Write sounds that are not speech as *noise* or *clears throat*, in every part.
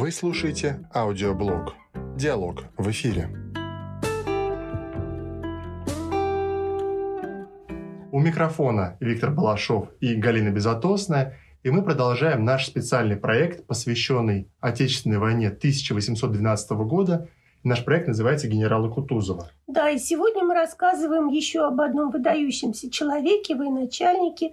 Вы слушаете аудиоблог «Диалог» в эфире. У микрофона Виктор Балашов и Галина Безотосная, и мы продолжаем наш специальный проект, посвященный Отечественной войне 1812 года. Наш проект называется «Генералы Кутузова». Да, и сегодня мы рассказываем еще об одном выдающемся человеке, военачальнике,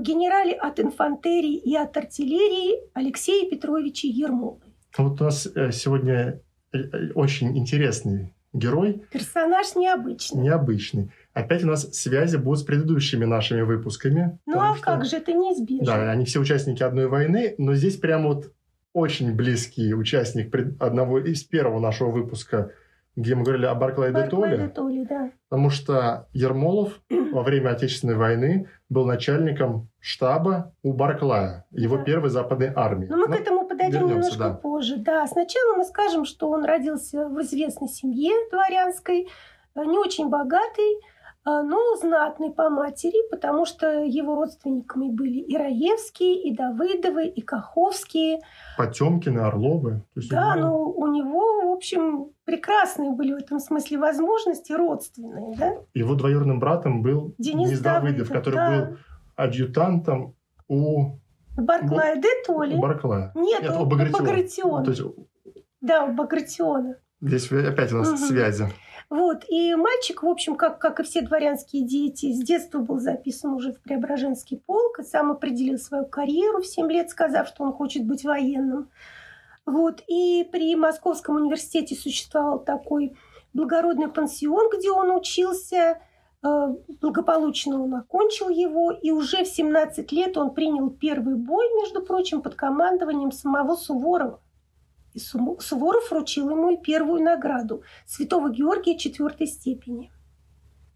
генерале от инфантерии и от артиллерии Алексея Петровича Ермолы. Вот у нас э, сегодня э, очень интересный герой. Персонаж необычный. Необычный. Опять у нас связи будут с предыдущими нашими выпусками. Ну а что, как же, это неизбежно. Да, они все участники одной войны, но здесь прямо вот очень близкий участник одного из первого нашего выпуска где мы говорили о Барклае де Толле. да. Потому что Ермолов *clears throat* во время Отечественной войны был начальником штаба у Барклая, его да. первой западной армии. Но мы ну, к этому подойдем немножко да. позже. Да, сначала мы скажем, что он родился в известной семье дворянской, э, не очень богатый, но знатный по матери, потому что его родственниками были и Раевские, и Давыдовы, и Каховские. Потемкины, Орловы. да, но ну, у него, в общем, прекрасные были в этом смысле возможности родственные. Да? Его двоюродным братом был Денис, Денис Давыдов, Давыдов, который да. был адъютантом у Барклая де Толли. Барклая. Нет, Нет у, у Багратиона. То есть... Да, у Багратиона. Здесь опять у нас угу. связи. Вот. И мальчик, в общем, как, как и все дворянские дети, с детства был записан уже в Преображенский полк и сам определил свою карьеру в 7 лет, сказав, что он хочет быть военным. Вот. И при Московском университете существовал такой благородный пансион, где он учился. Э, благополучно он окончил его, и уже в 17 лет он принял первый бой, между прочим, под командованием самого Суворова. И Суворов вручил ему и первую награду Святого Георгия четвертой степени.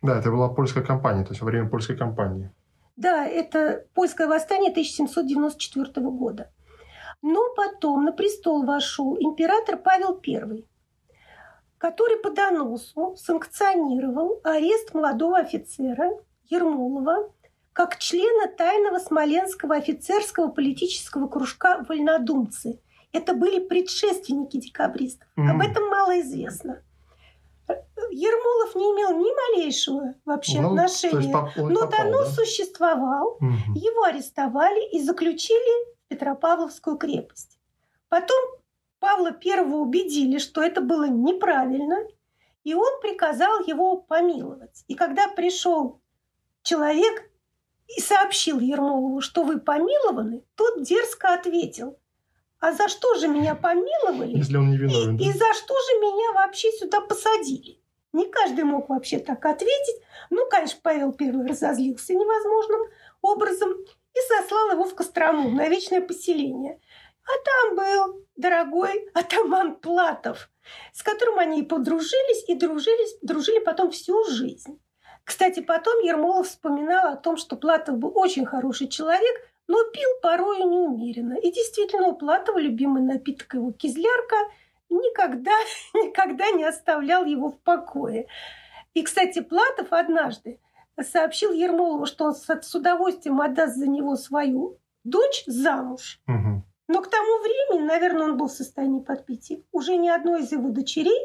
Да, это была польская кампания, то есть во время польской кампании. Да, это польское восстание 1794 года. Но потом на престол вошел император Павел I, который по доносу санкционировал арест молодого офицера Ермолова как члена тайного смоленского офицерского политического кружка «Вольнодумцы», это были предшественники декабристов. Mm. Об этом мало известно. Ермолов не имел ни малейшего вообще ну, отношения. Но попал, донос да? существовал, угу. его арестовали и заключили в Петропавловскую крепость. Потом Павла Первого убедили, что это было неправильно, и он приказал его помиловать. И когда пришел человек и сообщил Ермолову, что вы помилованы, тот дерзко ответил – а за что же меня помиловали? Если он не виновен. И, да? и за что же меня вообще сюда посадили? Не каждый мог вообще так ответить. Ну, конечно, Павел Первый разозлился невозможным образом и сослал его в Кострому, на вечное поселение. А там был дорогой атаман Платов, с которым они и подружились, и дружились, дружили потом всю жизнь. Кстати, потом Ермолов вспоминал о том, что Платов был очень хороший человек – но пил порою неумеренно. И действительно, у Платова любимый напиток его кизлярка никогда, *laughs* никогда не оставлял его в покое. И, кстати, Платов однажды сообщил Ермолову, что он с удовольствием отдаст за него свою дочь замуж. Угу. Но к тому времени, наверное, он был в состоянии подпить. Уже ни одной из его дочерей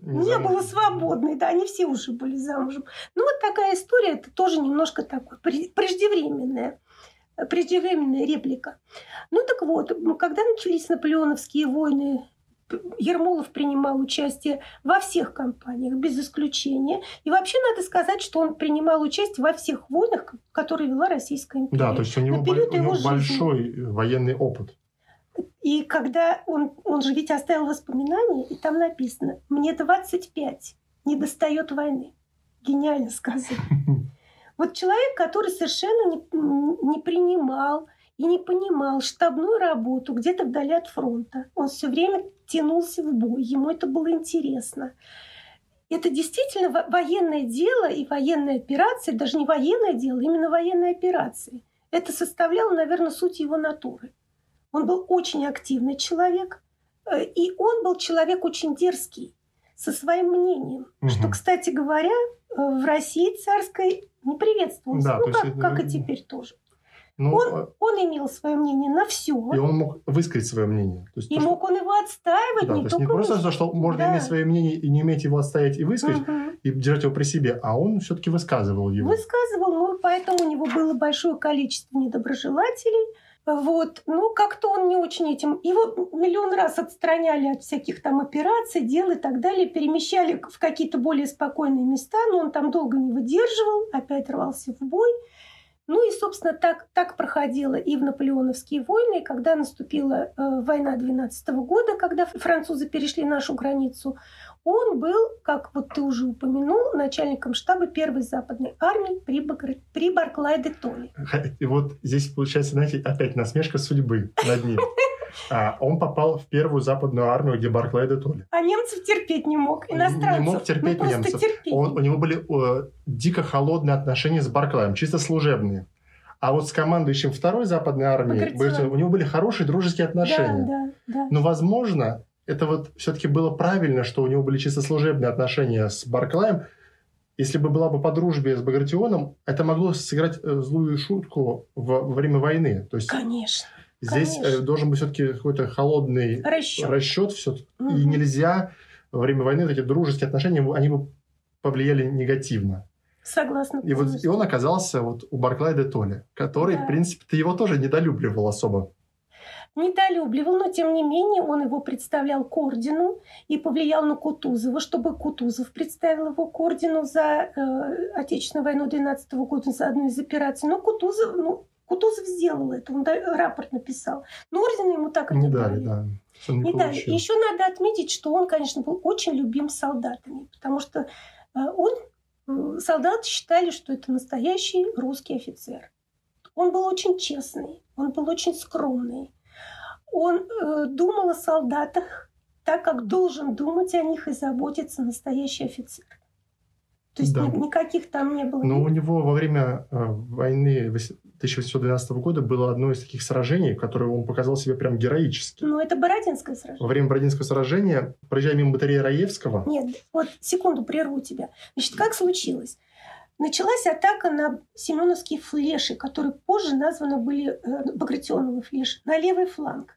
не, не было свободной, да, они все уже были замужем. Ну вот такая история, это тоже немножко такое преждевременная преждевременная реплика. Ну так вот, когда начались наполеоновские войны, Ермолов принимал участие во всех кампаниях, без исключения. И вообще надо сказать, что он принимал участие во всех войнах, которые вела Российская империя. Да, то есть у него, бо- у него большой жизни. военный опыт. И когда он, он же ведь оставил воспоминания, и там написано, мне 25, не достает войны. Гениально сказано. *laughs* Вот человек, который совершенно не, не принимал и не понимал штабную работу где-то вдали от фронта. Он все время тянулся в бой, ему это было интересно. Это действительно военное дело и военная операция, даже не военное дело, именно военная операция. Это составляло, наверное, суть его натуры. Он был очень активный человек, э, и он был человек очень дерзкий, со своим мнением. Угу. Что, кстати говоря, э, в России царской не приветствовался. Да, ну, как, как и теперь тоже. Ну, Он- э, Он имел свое мнение на все. и он мог высказать свое мнение. То есть, И то, что- мог он его отстаивать, да, не то есть не просто выс- то, что можно Да. иметь свое мнение и не уметь его отстоять и высказать, Мгм. и держать его при себе, а он все-таки высказывал его. Высказывал, ну, поэтому у него было большое количество недоброжелателей. Вот, ну, как-то он не очень этим... Его миллион раз отстраняли от всяких там операций, дел и так далее, перемещали в какие-то более спокойные места, но он там долго не выдерживал, опять рвался в бой. Ну и, собственно, так, так проходило и в наполеоновские войны, когда наступила э, война 12 года, когда французы перешли нашу границу, он был, как вот ты уже упомянул, начальником штаба первой западной армии при, Багр- при Барклай-де-Толле. *laughs* И вот здесь получается, знаете, опять насмешка судьбы над ним. А, он попал в первую западную армию, где Барклай де Толли. А немцев терпеть не мог, Не иностранцев. мог терпеть ну, немцев. терпеть. Он- у него были э, дико холодные отношения с Барклаем, чисто служебные. А вот с командующим второй западной армии Багратионом. у него были хорошие дружеские отношения. Да, да, да. Но, возможно, это вот все-таки было правильно, что у него были чисто служебные отношения с Барклаем. Если бы была бы по дружбе с Багратионом, это могло сыграть э, злую шутку во, во время войны. То есть Конечно. здесь конечно. э, должен быть все-таки какой-то холодный Расчет. расчет. Все. И Мгм. нельзя во время войны эти дружеские отношения, они бы повлияли негативно. Согласна. И, вот, и он оказался вот у Барклая де Толли, который, Да. в принципе, ты его тоже недолюбливал особо. Недолюбливал, но тем не менее он его представлял к ордену и повлиял на Кутузова, чтобы Кутузов представил его к ордену за э, Отечественную войну 12 года, за одну из операций. Но Кутузов, ну, Кутузов сделал это, он рапорт написал. Но ордена ему так и Не дали, да. Не Не дали. Еще надо отметить, что он, конечно, был очень любим солдатами, потому что э, он, э, солдаты считали, что это настоящий русский офицер. Он был очень честный, он был очень скромный. Он э, думал о солдатах так, как должен думать о них и заботиться настоящий офицер. То есть Да. ни- никаких там не было. Но у него во время э, войны вось- 1812 года было одно из таких сражений, в которое он показал себя прям героически. Но это Бородинское сражение. Во время Бородинского сражения, проезжая мимо батареи Раевского, Нет, вот секунду прерву тебя. Значит, как случилось? Началась атака на Семеновские флеши, которые позже названы были э, Багратионовы флеши, на левый фланг.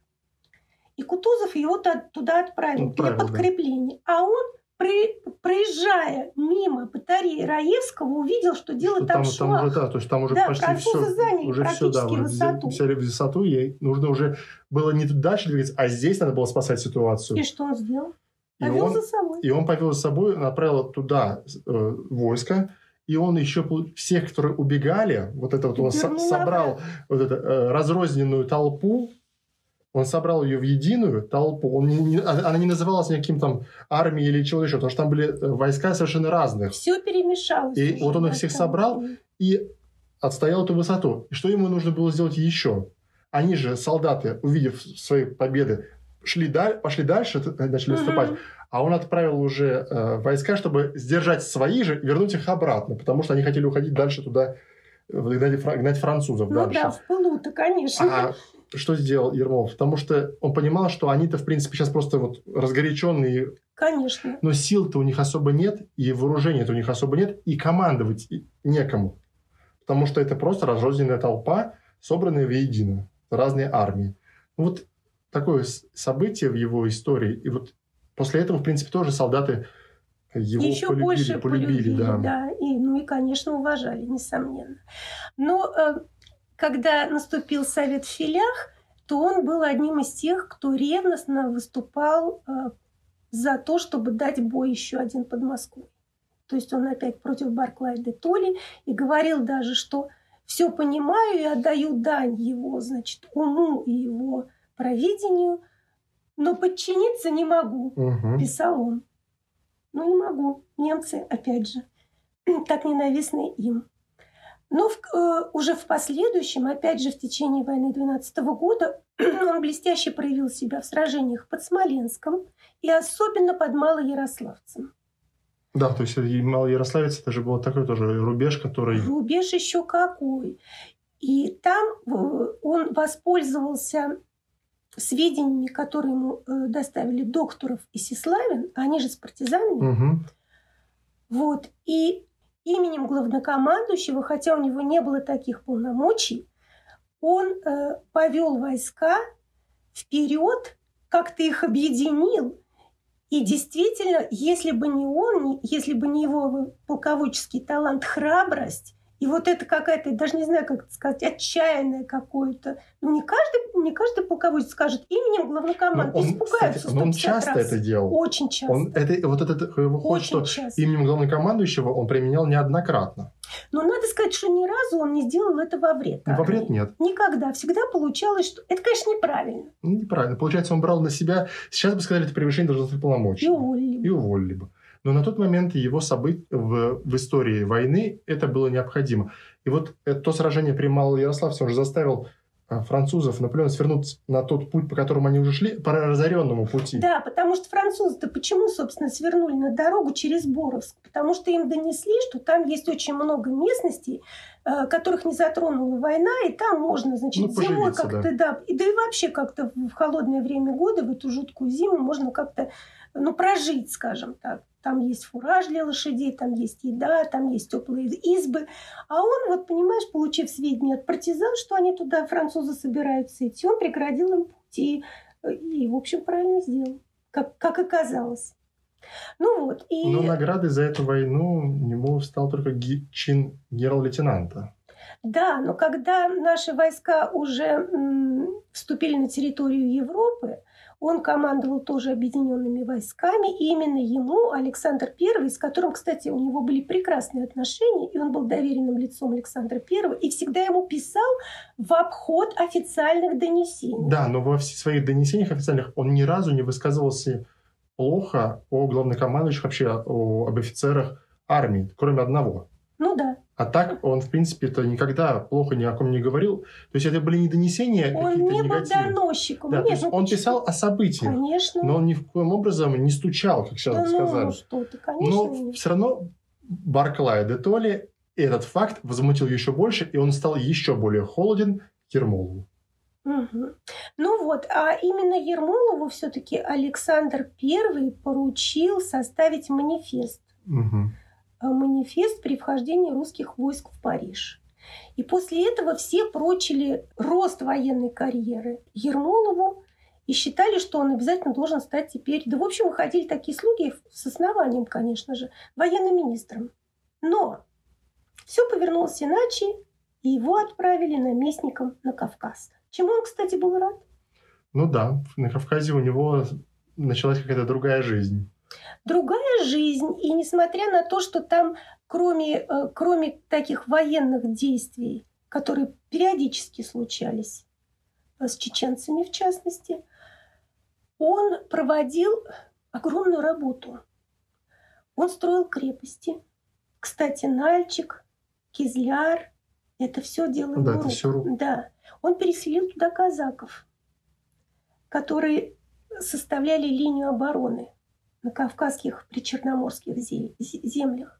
И Кутузов его туда отправил Отправил, для да. подкрепления. А он, при- проезжая мимо батареи Раевского, увидел, что дело что там, там, там шла. уже, да, то есть там уже Да, почти все, заняли уже все, да, уже высоту. взяли высоту, и нужно уже было не дальше двигаться, а здесь надо было спасать ситуацию. И что он сделал? И Повел он- за собой. И он повел с собой, направил туда э, войско, и он еще всех, которые убегали, вот это вот он собрал вот эту э, разрозненную толпу, он собрал ее в единую толпу. Он не- не- она она не называлась никаким там армией или чего еще, потому что там были э, войска совершенно разных. Все перемешалось. И вот он их всех собрал, и отстоял эту высоту. И что ему нужно было сделать еще? Они же, солдаты, увидев свои победы, шли даль- пошли дальше, начали отступать. А он отправил уже э, войска, чтобы сдержать свои же, вернуть их обратно, потому что они хотели уходить дальше туда, э, гнать, гнать французов Ну дальше. да, в пылу-то, конечно. А что сделал Ермолов? Потому что он понимал, что они-то, в принципе, сейчас просто вот разгоряченные, Конечно. но сил-то у них особо нет, и вооружения-то у них особо нет, и командовать некому. Потому что это просто разрозненная толпа, собранная воедино, разные армии. Ну, Вот такое событие в его истории. И вот после этого, в принципе, тоже солдаты его Еще полюбили, больше полюбили, да. да. И, ну и, конечно, уважали, несомненно. Но э, когда наступил совет в филях, то он был одним из тех, кто ревностно выступал э, за то, чтобы дать бой еще один под Москвой. То есть он опять против Барклая де Толли и говорил даже, что все понимаю и отдаю дань его, значит, уму и его провидению, но подчиниться не могу Мгм. писал он. Ну, не могу. Немцы, опять же, *clears throat* так ненавистны им. Но в- э, уже в последующем, опять же, в течение войны 12 года, *clears throat* он блестяще проявил себя в сражениях под Смоленском и особенно под Малоярославцем. Да, то есть Малоярославец, это же был такой тоже рубеж, который... Рубеж еще какой. И там э, он воспользовался сведениями, которые ему э, доставили Докторов и Сеславин, они же с партизанами, Мгм. Вот. И именем главнокомандующего, хотя у него не было таких полномочий, он э, повел войска вперед, как-то их объединил. И действительно, если бы не он, если бы не его полководческий талант, храбрость, и вот это какая-то, даже не знаю, как это сказать, отчаянное какое-то. Ну, не каждый, не каждый полководец скажет именем главнокомандующего. Испугаются кстати, но он часто раз. это делал. Очень часто. Он, это, вот этот выходит, что часто. именем главнокомандующего он применял неоднократно. Но надо сказать, что ни разу он не сделал это во вред. Во вред нет. Никогда. Всегда получалось, что... Это, конечно, неправильно. Ну, неправильно. Получается, он брал на себя... Сейчас бы сказали, это превышение должностных полномочий. И уволили. И уволили бы. Но на тот момент его события в, в истории войны это было необходимо. И вот это, то сражение при Малоярославце уже заставил а, французов, Наполеон свернуть на тот путь, по которому они уже шли, по разоренному пути. Да, потому что французы-то почему, собственно, свернули на дорогу через Боровск? Потому что им донесли, что там есть очень много местностей, э, которых не затронула война, и там можно, значит, ну, зимой как-то, да. да, и, да и вообще как-то в холодное время года, в эту жуткую зиму можно как-то, ну, прожить, скажем так. Там есть фураж для лошадей, там есть еда, там есть теплые избы. А он, вот понимаешь, получив сведения от партизан, что они туда, французы, собираются идти, он преградил им пути. И, в общем, правильно сделал, как, как оказалось. Ну вот, и... Но наградой за эту войну ему стал только чин генерал-лейтенанта. Да, но когда наши войска уже м, вступили на территорию Европы, он командовал тоже объединенными войсками, и именно ему Александр I, с которым, кстати, у него были прекрасные отношения, и он был доверенным лицом Александра I, и всегда ему писал в обход официальных донесений. Да, но во всех своих донесениях официальных он ни разу не высказывался плохо о главнокомандующих, вообще о, об офицерах армии, кроме одного. Ну да. А так он, в принципе, то никогда плохо ни о ком не говорил. То есть это были не донесения, Он не был доносчиком. Да, то есть ну, он писал о событиях. Конечно. Но он ни в коем образом не стучал, как сейчас да сказали. Ну, что ты, конечно. Но нет. все равно Барклая де Толли этот факт возмутил еще больше, и он стал еще более холоден к Ермолову. Угу. Ну вот, а именно Ермолову все-таки Александр I поручил составить манифест. Угу манифест при вхождении русских войск в Париж. И после этого все прочили рост военной карьеры Ермолову и считали, что он обязательно должен стать теперь, да в общем выходили такие слуги с основанием, конечно же, военным министром. Но все повернулось иначе, и его отправили наместником на Кавказ. Чему он, кстати, был рад? Ну да, на Кавказе у него началась какая-то другая жизнь другая жизнь. И несмотря на то, что там, кроме, э, кроме таких военных действий, которые периодически случались, э, с чеченцами в частности, он проводил огромную работу. Он строил крепости. Кстати, Нальчик, Кизляр, это все дело да, его рук. Все рук. Да. Он переселил туда казаков, которые составляли линию обороны на кавказских причерноморских землях.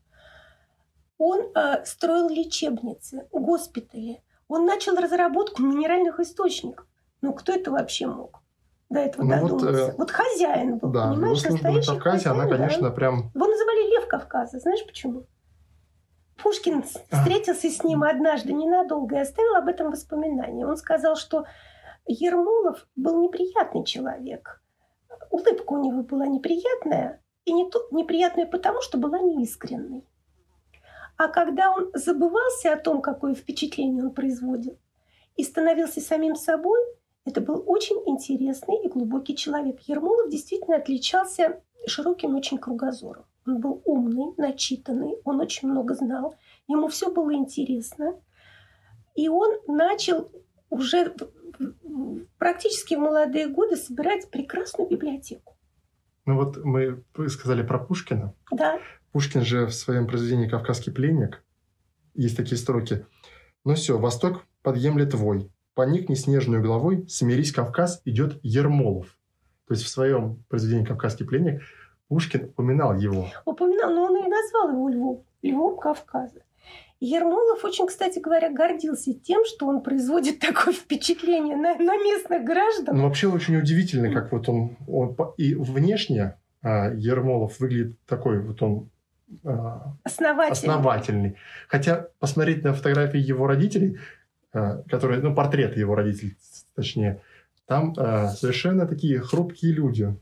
Он э, строил лечебницы, госпитали. Он начал разработку минеральных источников. Ну, кто это вообще мог? До этого ну, додуматься. Вот, э, вот хозяин был, да, понимаешь, служба на Кавказе, хозяин, она, конечно, да? прям... Его называли Лев Кавказа. Знаешь почему? Пушкин встретился с ним однажды ненадолго и оставил об этом воспоминания. Он сказал, что Ермолов был неприятный человек улыбка у него была неприятная, и не то, неприятная потому, что была неискренной. А когда он забывался о том, какое впечатление он производил, и становился самим собой, это был очень интересный и глубокий человек. Ермолов действительно отличался широким очень кругозором. Он был умный, начитанный, он очень много знал, ему все было интересно. И он начал уже практически в молодые годы собирать прекрасную библиотеку. Ну вот мы сказали про Пушкина. Да. Пушкин же в своем произведении «Кавказский пленник» есть такие строки. «Ну все, Восток подъемлет твой, поникни снежную головой, смирись, Кавказ, идет Ермолов». То есть в своем произведении «Кавказский пленник» Пушкин упоминал его. Упоминал, но он и назвал его Львом, Львом Кавказа. Ермолов очень, кстати говоря, гордился тем, что он производит *laughs* такое впечатление на, на местных граждан. Ну, вообще очень удивительно, как вот он, он и внешне а, Ермолов выглядит такой, вот он а, основательный. основательный. Хотя посмотреть на фотографии его родителей, э, который, ну, портрет его родителей, точнее, там э, совершенно такие хрупкие люди.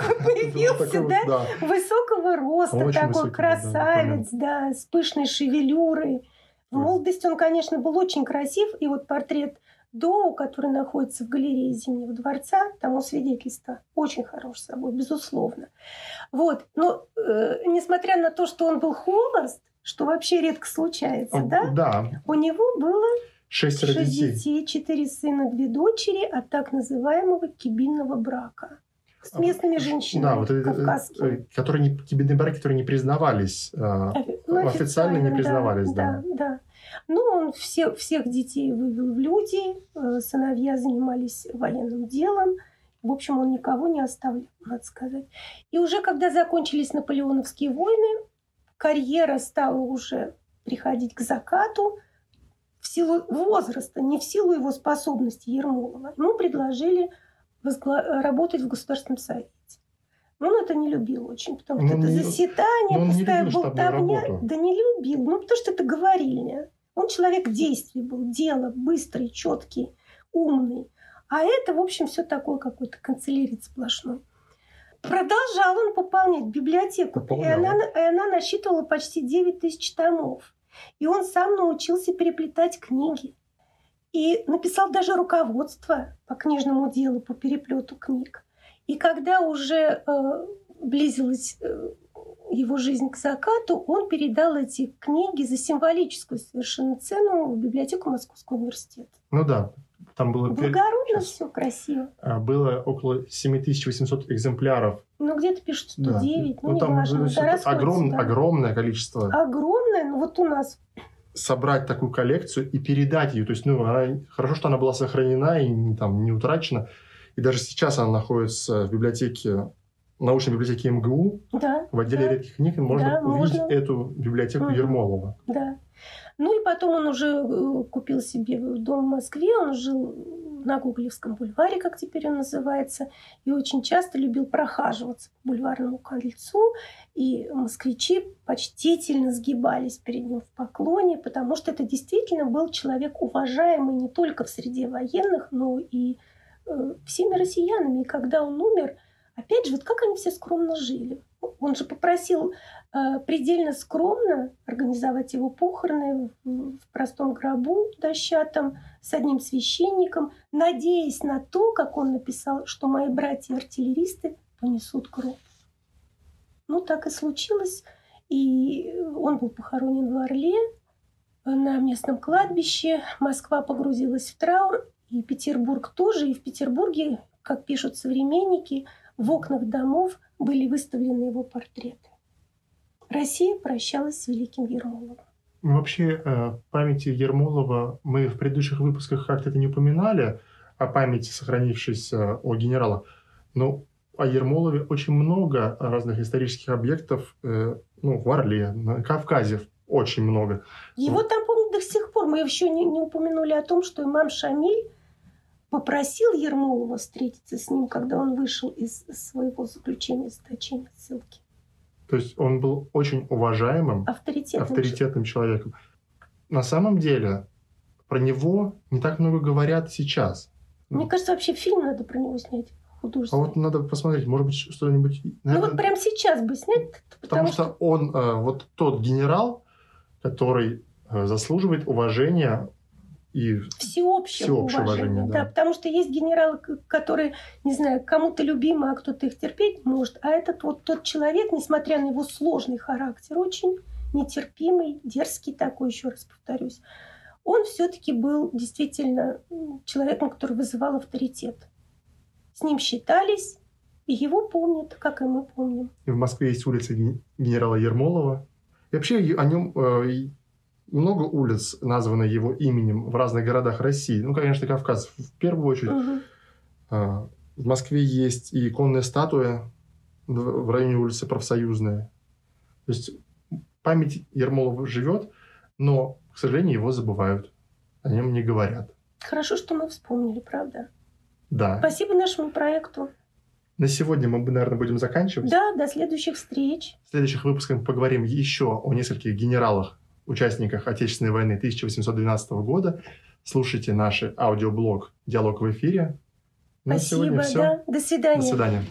*laughs* Он такой появился, да? Высокого роста, такой красавец, да, с пышной шевелюрой. В молодости он, конечно, был очень красив. И вот портрет Доу, который находится в галерее Зимнего дворца, тому свидетельство. Очень хорош собой, безусловно. Вот. Но э, несмотря на то, что он был холост, что вообще редко случается, да? Да. У него было шесть детей. детей, четыре сына, две дочери от так называемого кибинного брака с местными женщинами да, вот кавказскими. Э, которые не, кибинные браки, которые не признавались, э, ну, официально не признавались. Да, да. да. Ну, он все, всех детей вывел в люди, э, сыновья занимались военным делом. В общем, он никого не оставлял, надо сказать. И уже когда закончились наполеоновские войны, карьера стала уже приходить к закату в силу возраста, не в силу его способности Ермолова. Ему предложили возгла... работать в Государственном совете. Но он это не любил очень, потому что но это не... заседание, пустая болтовня. Да не любил, ну потому что это говорильня. Он человек действий был, дело, быстрый, четкий, умный. А это, в общем, все такое какой-то канцелярит сплошной. Продолжал он пополнять библиотеку. И она, и она насчитывала почти 9 тысяч томов. И он сам научился переплетать книги. И написал даже руководство по книжному делу, по переплету книг. И когда уже э, близилась э, его жизнь к закату, он передал эти книги за символическую совершенно цену в библиотеку Московского университета. Ну да, там было... Благородно все, красиво. А, было около 7800 экземпляров. Ну, где-то пишут 109, да. ну, ну там важно. огром... да. огромное количество. Огромное, ну вот у нас собрать такую коллекцию и передать ее. То есть, ну, она, хорошо, что она была сохранена и не, там, не утрачена. И даже сейчас она находится в библиотеке, научной библиотеке МГУ. Да, в отделе да. редких книг можно да, увидеть можно. эту библиотеку угу. Ермолова. Да. Ну и потом он уже э, купил себе дом в Москве, он жил на Гоголевском бульваре, как теперь он называется, и очень часто любил прохаживаться по бульварному кольцу, и москвичи почтительно сгибались перед ним в поклоне, потому что это действительно был человек уважаемый не только в среде военных, но и э, всеми россиянами. И когда он умер, опять же, вот как они все скромно жили. Он же попросил предельно скромно организовать его похороны в, простом гробу дощатом с одним священником, надеясь на то, как он написал, что мои братья-артиллеристы понесут гроб. Ну, так и случилось. И он был похоронен в Орле на местном кладбище. Москва погрузилась в траур, и Петербург тоже. И в Петербурге, как пишут современники, в окнах домов были выставлены его портреты. Россия прощалась с великим Ермоловым. Ну, вообще, э, памяти Ермолова мы в предыдущих выпусках как-то это не упоминали, о памяти, сохранившейся о генералах. Но о Ермолове очень много разных исторических объектов э, ну, в Орле, на Кавказе очень много. Его там, помню, до сих пор. Мы еще не, не упомянули о том, что имам Шамиль попросил Ермолова встретиться с ним, когда он вышел из своего заключения заточения ссылки. То есть он был очень уважаемым, авторитетным, авторитетным человеком. На самом деле про него не так много говорят сейчас. Мне кажется, вообще фильм надо про него снять. А вот надо посмотреть, может быть, что-нибудь... Ну вот прямо сейчас бы снять. Потому, потому что, что он, э, вот тот генерал, который э, заслуживает уважения и всеобщее, всеобщее уважение. уважение да. да, потому что есть генералы, которые, не знаю, кому-то любимы, а кто-то их терпеть может. А этот вот тот человек, несмотря на его сложный характер, очень нетерпимый, дерзкий такой, еще раз повторюсь, он все-таки был действительно человеком, который вызывал авторитет. С ним считались, и его помнят, как и мы помним. И в Москве есть улица генерала Ермолова. И вообще о нем э, много улиц названо его именем в разных городах России. Ну, конечно, Кавказ в первую очередь. Угу. В Москве есть и иконная статуя в районе улицы Профсоюзная. То есть память Ермолова живет, но, к сожалению, его забывают. О нем не говорят. Хорошо, что мы вспомнили, правда? Да. Спасибо нашему проекту. На сегодня мы, наверное, будем заканчивать. Да, до следующих встреч. В следующих выпусках мы поговорим еще о нескольких генералах участниках Отечественной войны 1812 года. Слушайте наш аудиоблог «Диалог в эфире». Ну, Спасибо, да. До свидания. До свидания.